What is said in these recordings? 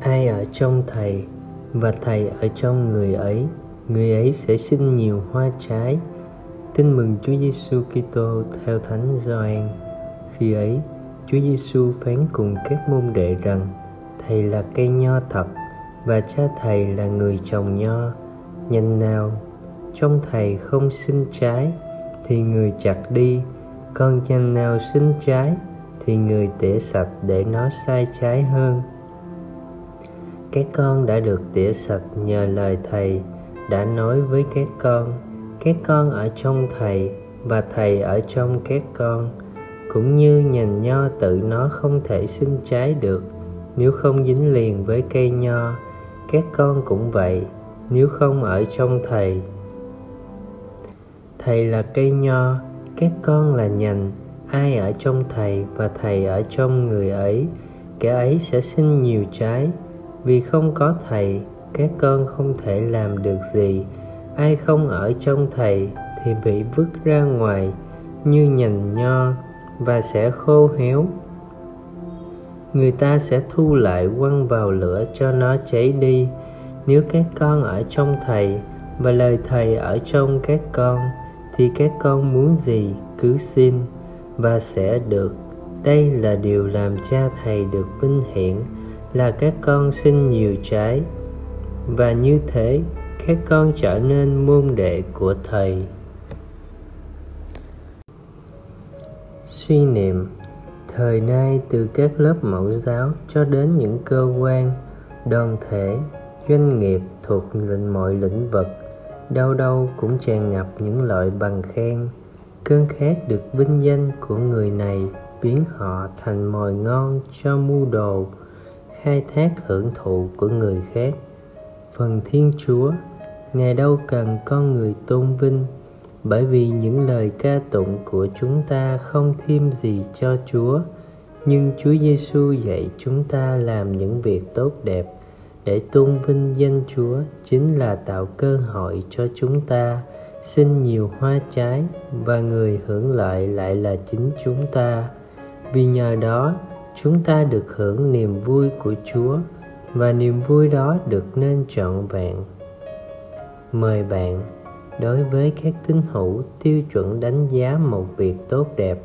ai ở trong thầy và thầy ở trong người ấy người ấy sẽ sinh nhiều hoa trái. Tin mừng Chúa Giêsu Kitô theo Thánh Gioan. Khi ấy, Chúa Giêsu phán cùng các môn đệ rằng, thầy là cây nho thật và cha thầy là người trồng nho. Nhanh nào trong thầy không sinh trái, thì người chặt đi. Con chanh nào sinh trái, thì người tỉa sạch để nó sai trái hơn. Các con đã được tỉa sạch nhờ lời thầy đã nói với các con. Các con ở trong thầy và thầy ở trong các con. Cũng như nhành nho tự nó không thể sinh trái được, nếu không dính liền với cây nho. Các con cũng vậy, nếu không ở trong thầy thầy là cây nho, các con là nhành. Ai ở trong thầy và thầy ở trong người ấy, kẻ ấy sẽ sinh nhiều trái. Vì không có thầy, các con không thể làm được gì. Ai không ở trong thầy thì bị vứt ra ngoài như nhành nho và sẽ khô héo. Người ta sẽ thu lại quăng vào lửa cho nó cháy đi. Nếu các con ở trong thầy và lời thầy ở trong các con thì các con muốn gì, cứ xin, và sẽ được. Đây là điều làm cha thầy được vinh hiển, là các con xin nhiều trái. Và như thế, các con trở nên môn đệ của thầy. Suy niệm. Thời nay, từ các lớp mẫu giáo cho đến những cơ quan, đoàn thể, doanh nghiệp thuộc lĩnh, mọi lĩnh vực đâu đâu cũng tràn ngập những loại bằng khen. Cơn khát được vinh danh của người này biến họ thành mồi ngon cho mưu đồ, khai thác hưởng thụ của người khác. Phần thiên chúa, ngài đâu cần con người tôn vinh, bởi vì những lời ca tụng của chúng ta không thêm gì cho chúa. Nhưng chúa giêsu dạy chúng ta làm những việc tốt đẹp để tôn vinh danh chúa chính là tạo cơ hội cho chúng ta sinh nhiều hoa trái và người hưởng lợi lại là chính chúng ta. Vì nhờ đó, chúng ta được hưởng niềm vui của chúa và niềm vui đó được nên trọn vẹn. Mời bạn, đối với các tín hữu tiêu chuẩn đánh giá một việc tốt đẹp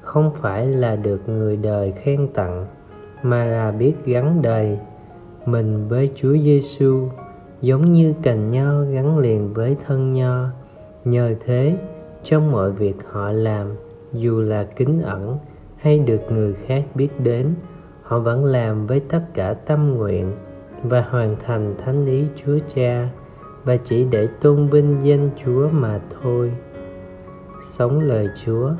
không phải là được người đời khen tặng, mà là biết gắn đời mình với Chúa Giêsu, giống như cành nho gắn liền với thân nho. Nhờ thế, trong mọi việc họ làm, dù là kính ẩn hay được người khác biết đến, họ vẫn làm với tất cả tâm nguyện và hoàn thành thánh ý chúa cha và chỉ để tôn vinh danh chúa mà thôi. Sống lời chúa,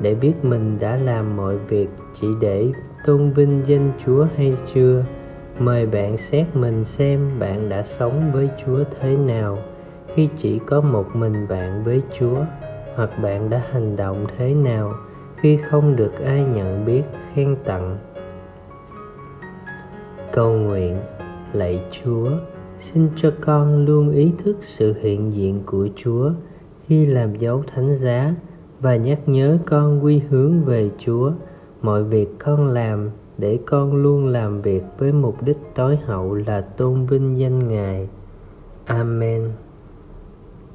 để biết mình đã làm mọi việc chỉ để tôn vinh danh chúa hay chưa? Mời bạn xét mình xem bạn đã sống với chúa thế nào. Khi chỉ có một mình bạn với chúa, hoặc bạn đã hành động thế nào khi không được ai nhận biết, khen tặng? Cầu nguyện lạy chúa, xin cho con luôn ý thức sự hiện diện của chúa khi làm dấu thánh giá và nhắc nhớ con quy hướng về chúa. Mọi việc con làm để con luôn làm việc với mục đích tối hậu là tôn vinh danh ngài. Amen.